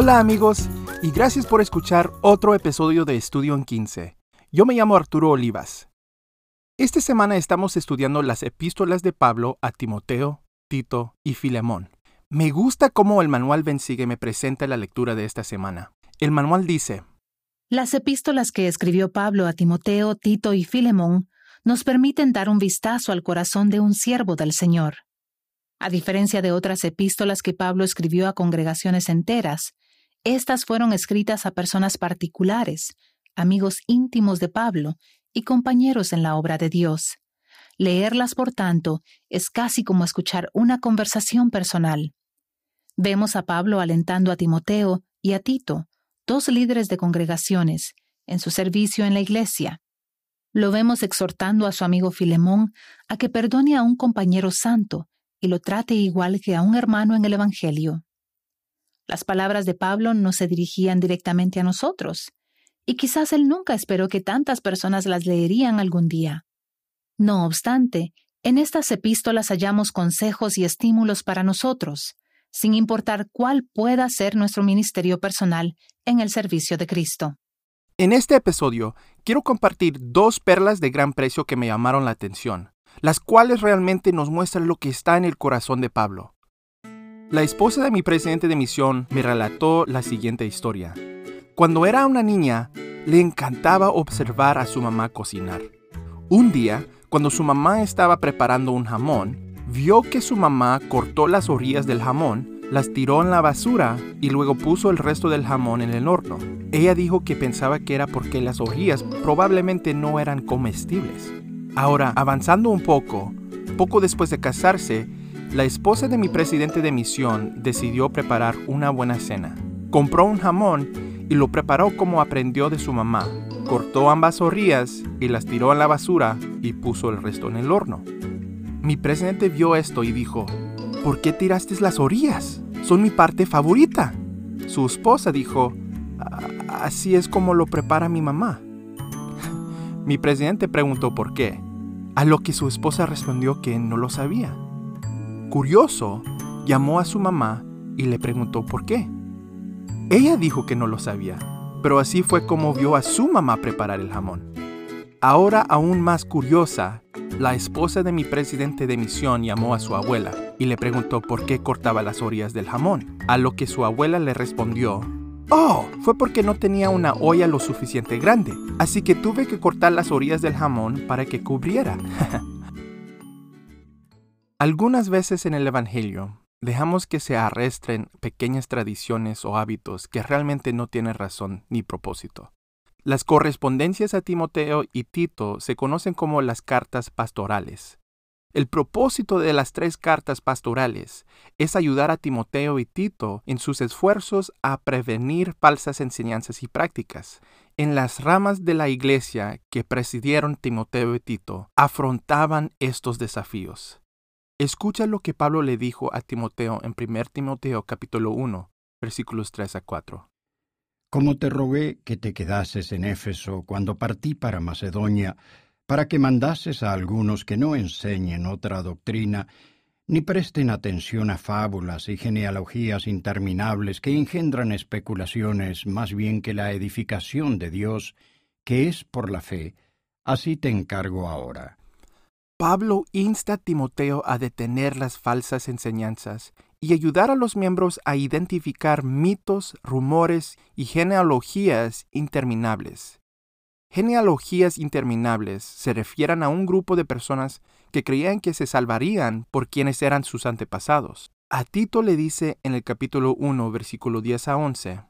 Hola amigos y gracias por escuchar otro episodio de Estudio en 15. Yo me llamo Arturo Olivas. Esta semana estamos estudiando las epístolas de Pablo a Timoteo, Tito y Filemón. Me gusta cómo el manual Bensigue me presenta la lectura de esta semana. El manual dice, Las epístolas que escribió Pablo a Timoteo, Tito y Filemón nos permiten dar un vistazo al corazón de un siervo del Señor. A diferencia de otras epístolas que Pablo escribió a congregaciones enteras, estas fueron escritas a personas particulares, amigos íntimos de Pablo y compañeros en la obra de Dios. Leerlas, por tanto, es casi como escuchar una conversación personal. Vemos a Pablo alentando a Timoteo y a Tito, dos líderes de congregaciones, en su servicio en la iglesia. Lo vemos exhortando a su amigo Filemón a que perdone a un compañero santo y lo trate igual que a un hermano en el Evangelio. Las palabras de Pablo no se dirigían directamente a nosotros, y quizás él nunca esperó que tantas personas las leerían algún día. No obstante, en estas epístolas hallamos consejos y estímulos para nosotros, sin importar cuál pueda ser nuestro ministerio personal en el servicio de Cristo. En este episodio quiero compartir dos perlas de gran precio que me llamaron la atención, las cuales realmente nos muestran lo que está en el corazón de Pablo. La esposa de mi presidente de misión me relató la siguiente historia. Cuando era una niña, le encantaba observar a su mamá cocinar. Un día, cuando su mamá estaba preparando un jamón, vio que su mamá cortó las orillas del jamón, las tiró en la basura y luego puso el resto del jamón en el horno. Ella dijo que pensaba que era porque las orillas probablemente no eran comestibles. Ahora, avanzando un poco, poco después de casarse, la esposa de mi presidente de misión decidió preparar una buena cena. Compró un jamón y lo preparó como aprendió de su mamá. Cortó ambas orillas y las tiró en la basura y puso el resto en el horno. Mi presidente vio esto y dijo, ¿por qué tiraste las orillas? Son mi parte favorita. Su esposa dijo, así es como lo prepara mi mamá. Mi presidente preguntó por qué, a lo que su esposa respondió que no lo sabía. Curioso, llamó a su mamá y le preguntó por qué. Ella dijo que no lo sabía, pero así fue como vio a su mamá preparar el jamón. Ahora aún más curiosa, la esposa de mi presidente de misión llamó a su abuela y le preguntó por qué cortaba las orillas del jamón, a lo que su abuela le respondió, Oh, fue porque no tenía una olla lo suficiente grande, así que tuve que cortar las orillas del jamón para que cubriera. Algunas veces en el Evangelio dejamos que se arrestren pequeñas tradiciones o hábitos que realmente no tienen razón ni propósito. Las correspondencias a Timoteo y Tito se conocen como las cartas pastorales. El propósito de las tres cartas pastorales es ayudar a Timoteo y Tito en sus esfuerzos a prevenir falsas enseñanzas y prácticas. En las ramas de la iglesia que presidieron Timoteo y Tito afrontaban estos desafíos. Escucha lo que Pablo le dijo a Timoteo en 1 Timoteo capítulo 1, versículos 3 a 4. Como te rogué que te quedases en Éfeso cuando partí para Macedonia, para que mandases a algunos que no enseñen otra doctrina, ni presten atención a fábulas y genealogías interminables que engendran especulaciones más bien que la edificación de Dios, que es por la fe, así te encargo ahora. Pablo insta a Timoteo a detener las falsas enseñanzas y ayudar a los miembros a identificar mitos, rumores y genealogías interminables. Genealogías interminables se refieren a un grupo de personas que creían que se salvarían por quienes eran sus antepasados. A Tito le dice en el capítulo 1, versículo 10 a 11,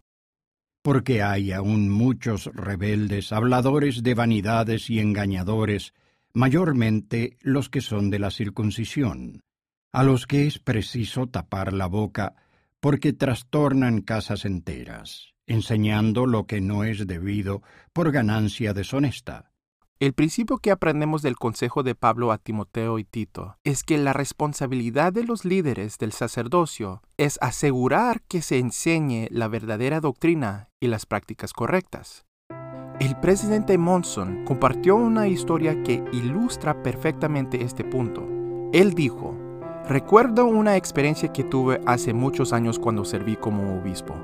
Porque hay aún muchos rebeldes, habladores de vanidades y engañadores, mayormente los que son de la circuncisión, a los que es preciso tapar la boca, porque trastornan casas enteras, enseñando lo que no es debido por ganancia deshonesta. El principio que aprendemos del consejo de Pablo a Timoteo y Tito es que la responsabilidad de los líderes del sacerdocio es asegurar que se enseñe la verdadera doctrina y las prácticas correctas. El presidente Monson compartió una historia que ilustra perfectamente este punto. Él dijo, Recuerdo una experiencia que tuve hace muchos años cuando serví como obispo.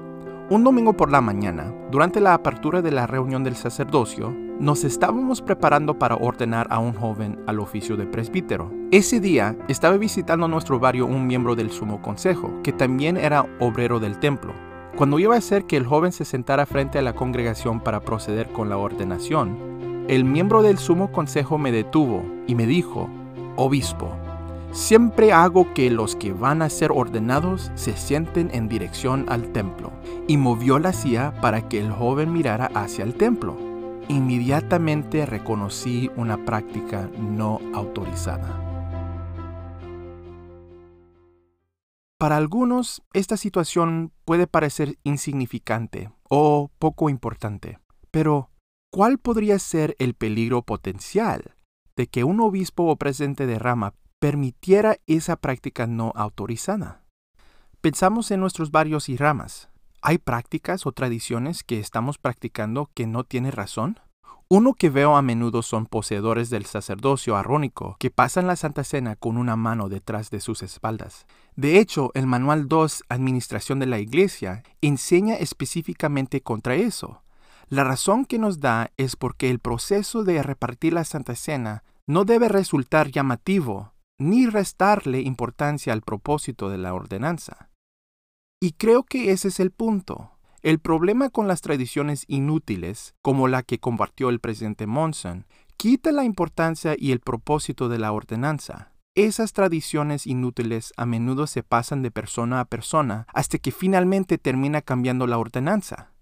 Un domingo por la mañana, durante la apertura de la reunión del sacerdocio, nos estábamos preparando para ordenar a un joven al oficio de presbítero. Ese día estaba visitando nuestro barrio un miembro del sumo consejo, que también era obrero del templo. Cuando iba a hacer que el joven se sentara frente a la congregación para proceder con la ordenación, el miembro del sumo consejo me detuvo y me dijo, Obispo, Siempre hago que los que van a ser ordenados se sienten en dirección al templo. Y movió la silla para que el joven mirara hacia el templo. Inmediatamente reconocí una práctica no autorizada. Para algunos, esta situación puede parecer insignificante o poco importante, pero ¿cuál podría ser el peligro potencial de que un obispo o presidente de rama permitiera esa práctica no autorizada. Pensamos en nuestros barrios y ramas. ¿Hay prácticas o tradiciones que estamos practicando que no tienen razón? Uno que veo a menudo son poseedores del sacerdocio arrónico que pasan la Santa Cena con una mano detrás de sus espaldas. De hecho, el Manual 2, Administración de la Iglesia, enseña específicamente contra eso. La razón que nos da es porque el proceso de repartir la Santa Cena no debe resultar llamativo, ni restarle importancia al propósito de la ordenanza. Y creo que ese es el punto. El problema con las tradiciones inútiles, como la que compartió el presidente Monson, quita la importancia y el propósito de la ordenanza. Esas tradiciones inútiles a menudo se pasan de persona a persona hasta que finalmente termina cambiando la ordenanza.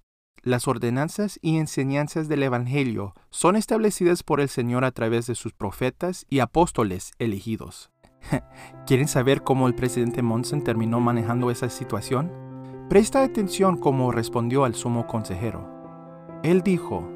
Las ordenanzas y enseñanzas del Evangelio son establecidas por el Señor a través de sus profetas y apóstoles elegidos. ¿Quieren saber cómo el presidente Monson terminó manejando esa situación? Presta atención cómo respondió al sumo consejero. Él dijo,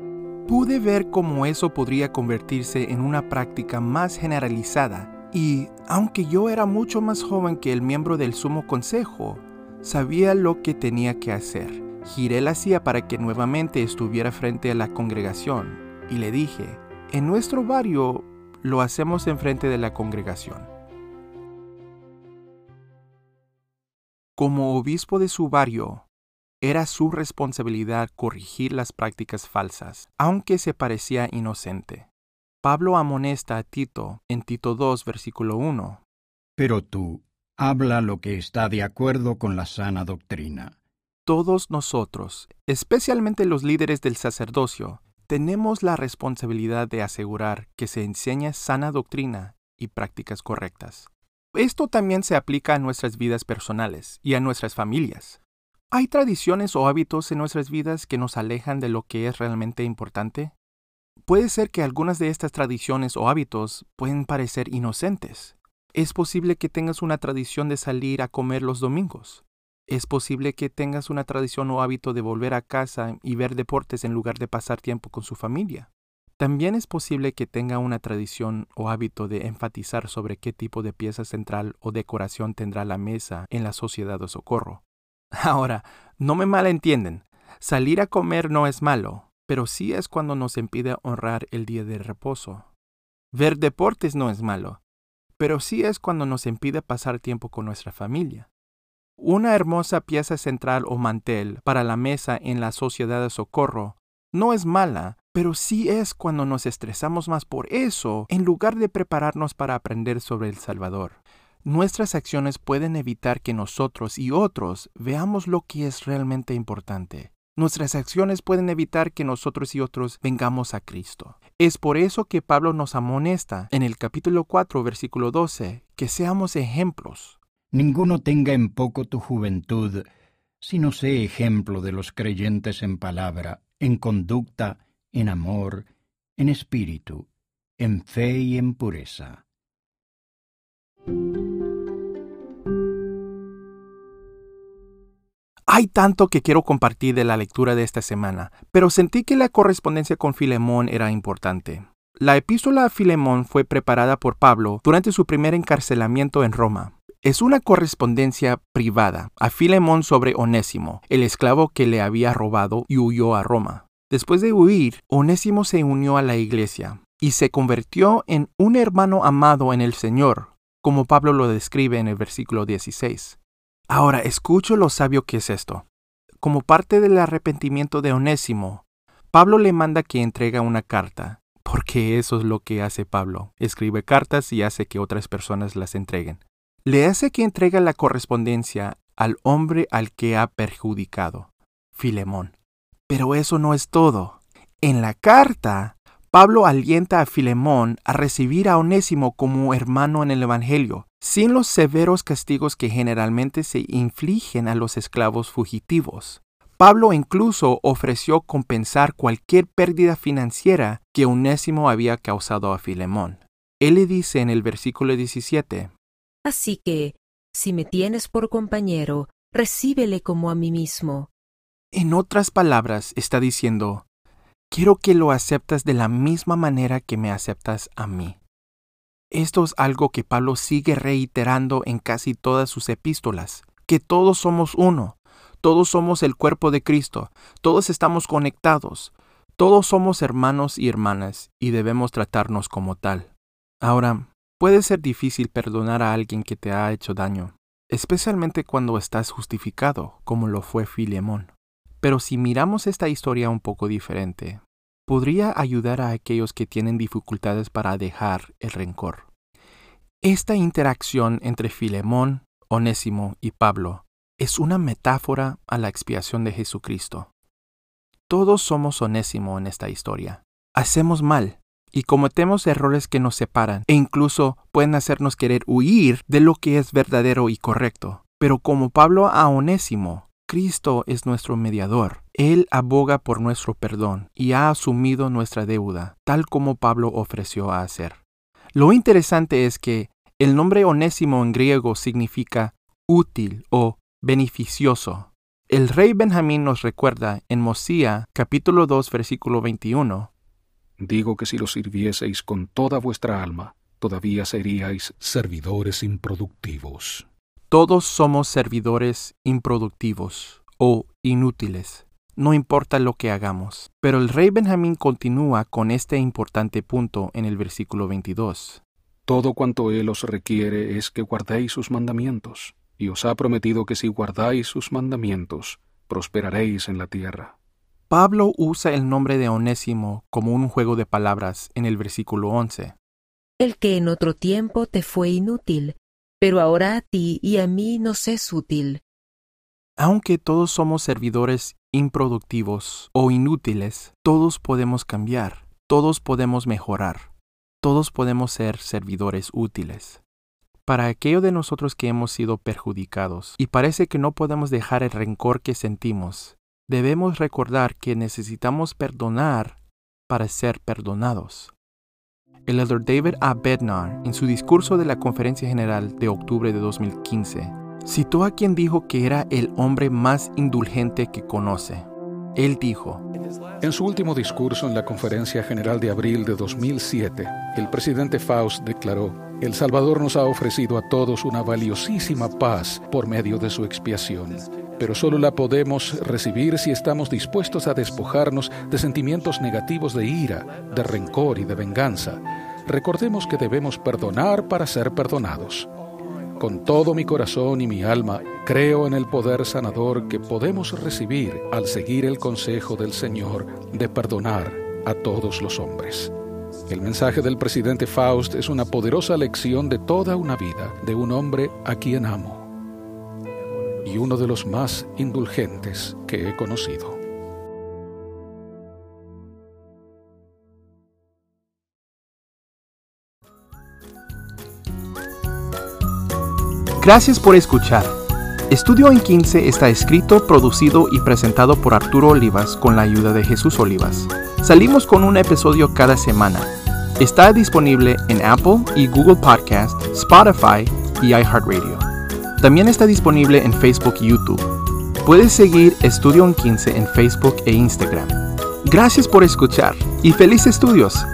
pude ver cómo eso podría convertirse en una práctica más generalizada y, aunque yo era mucho más joven que el miembro del sumo consejo, sabía lo que tenía que hacer. Giré la silla para que nuevamente estuviera frente a la congregación y le dije, en nuestro barrio lo hacemos enfrente de la congregación. Como obispo de su barrio, era su responsabilidad corregir las prácticas falsas, aunque se parecía inocente. Pablo amonesta a Tito en Tito 2, versículo 1. Pero tú, habla lo que está de acuerdo con la sana doctrina todos nosotros, especialmente los líderes del sacerdocio, tenemos la responsabilidad de asegurar que se enseña sana doctrina y prácticas correctas. Esto también se aplica a nuestras vidas personales y a nuestras familias. ¿Hay tradiciones o hábitos en nuestras vidas que nos alejan de lo que es realmente importante? Puede ser que algunas de estas tradiciones o hábitos pueden parecer inocentes. Es posible que tengas una tradición de salir a comer los domingos. Es posible que tengas una tradición o hábito de volver a casa y ver deportes en lugar de pasar tiempo con su familia. También es posible que tenga una tradición o hábito de enfatizar sobre qué tipo de pieza central o decoración tendrá la mesa en la sociedad de socorro. Ahora, no me malentienden, salir a comer no es malo, pero sí es cuando nos impide honrar el día de reposo. Ver deportes no es malo, pero sí es cuando nos impide pasar tiempo con nuestra familia. Una hermosa pieza central o mantel para la mesa en la sociedad de socorro no es mala, pero sí es cuando nos estresamos más por eso en lugar de prepararnos para aprender sobre el Salvador. Nuestras acciones pueden evitar que nosotros y otros veamos lo que es realmente importante. Nuestras acciones pueden evitar que nosotros y otros vengamos a Cristo. Es por eso que Pablo nos amonesta en el capítulo 4, versículo 12, que seamos ejemplos. Ninguno tenga en poco tu juventud, sino sé ejemplo de los creyentes en palabra, en conducta, en amor, en espíritu, en fe y en pureza. Hay tanto que quiero compartir de la lectura de esta semana, pero sentí que la correspondencia con Filemón era importante. La epístola a Filemón fue preparada por Pablo durante su primer encarcelamiento en Roma es una correspondencia privada a Filemón sobre Onésimo, el esclavo que le había robado y huyó a Roma. Después de huir, Onésimo se unió a la iglesia y se convirtió en un hermano amado en el Señor, como Pablo lo describe en el versículo 16. Ahora escucho lo sabio que es esto. como parte del arrepentimiento de Onésimo, Pablo le manda que entrega una carta, porque eso es lo que hace Pablo. Escribe cartas y hace que otras personas las entreguen. Le hace que entrega la correspondencia al hombre al que ha perjudicado, Filemón. Pero eso no es todo. En la carta, Pablo alienta a Filemón a recibir a Onésimo como hermano en el Evangelio, sin los severos castigos que generalmente se infligen a los esclavos fugitivos. Pablo incluso ofreció compensar cualquier pérdida financiera que Onésimo había causado a Filemón. Él le dice en el versículo 17, Así que, si me tienes por compañero, recíbele como a mí mismo. En otras palabras, está diciendo, quiero que lo aceptas de la misma manera que me aceptas a mí. Esto es algo que Pablo sigue reiterando en casi todas sus epístolas, que todos somos uno, todos somos el cuerpo de Cristo, todos estamos conectados, todos somos hermanos y hermanas y debemos tratarnos como tal. Ahora, puede ser difícil perdonar a alguien que te ha hecho daño, especialmente cuando estás justificado, como lo fue Filemón. Pero si miramos esta historia un poco diferente, podría ayudar a aquellos que tienen dificultades para dejar el rencor. Esta interacción entre Filemón, Onésimo y Pablo es una metáfora a la expiación de Jesucristo. Todos somos onésimo en esta historia. Hacemos mal y cometemos errores que nos separan e incluso pueden hacernos querer huir de lo que es verdadero y correcto. Pero como Pablo a Onésimo, Cristo es nuestro mediador. Él aboga por nuestro perdón y ha asumido nuestra deuda, tal como Pablo ofreció a hacer. Lo interesante es que el nombre onésimo en griego significa útil o beneficioso. El rey Benjamín nos recuerda en Mosía capítulo 2 versículo 21. Digo que si lo sirvieseis con toda vuestra alma, todavía seríais servidores improductivos. Todos somos servidores improductivos o inútiles, no importa lo que hagamos. Pero el rey Benjamín continúa con este importante punto en el versículo 22. Todo cuanto él os requiere es que guardéis sus mandamientos y os ha prometido que si guardáis sus mandamientos, prosperaréis en la tierra. Pablo usa el nombre de Onésimo como un juego de palabras en el versículo 11. El que en otro tiempo te fue inútil, pero ahora a ti y a mí nos es útil. Aunque todos somos servidores improductivos o inútiles, todos podemos cambiar, todos podemos mejorar, todos podemos ser servidores útiles para aquello de nosotros que hemos sido perjudicados y parece que no podemos dejar el rencor que sentimos. Debemos recordar que necesitamos perdonar para ser perdonados. El elder David A. Bednar, en su discurso de la Conferencia General de octubre de 2015, citó a quien dijo que era el hombre más indulgente que conoce. Él dijo, En su último discurso en la Conferencia General de abril de 2007, el presidente Faust declaró, El Salvador nos ha ofrecido a todos una valiosísima paz por medio de su expiación, pero solo la podemos recibir si estamos dispuestos a despojarnos de sentimientos negativos de ira, de rencor y de venganza. Recordemos que debemos perdonar para ser perdonados. Con todo mi corazón y mi alma, creo en el poder sanador que podemos recibir al seguir el consejo del Señor de perdonar a todos los hombres. El mensaje del presidente Faust es una poderosa lección de toda una vida de un hombre a quien amo y uno de los más indulgentes que he conocido. Gracias por escuchar. Estudio en 15 está escrito, producido y presentado por Arturo Olivas con la ayuda de Jesús Olivas. Salimos con un episodio cada semana. Está disponible en Apple y Google Podcast, Spotify y iHeartRadio. También está disponible en Facebook y YouTube. Puedes seguir Estudio en 15 en Facebook e Instagram. Gracias por escuchar y feliz estudios.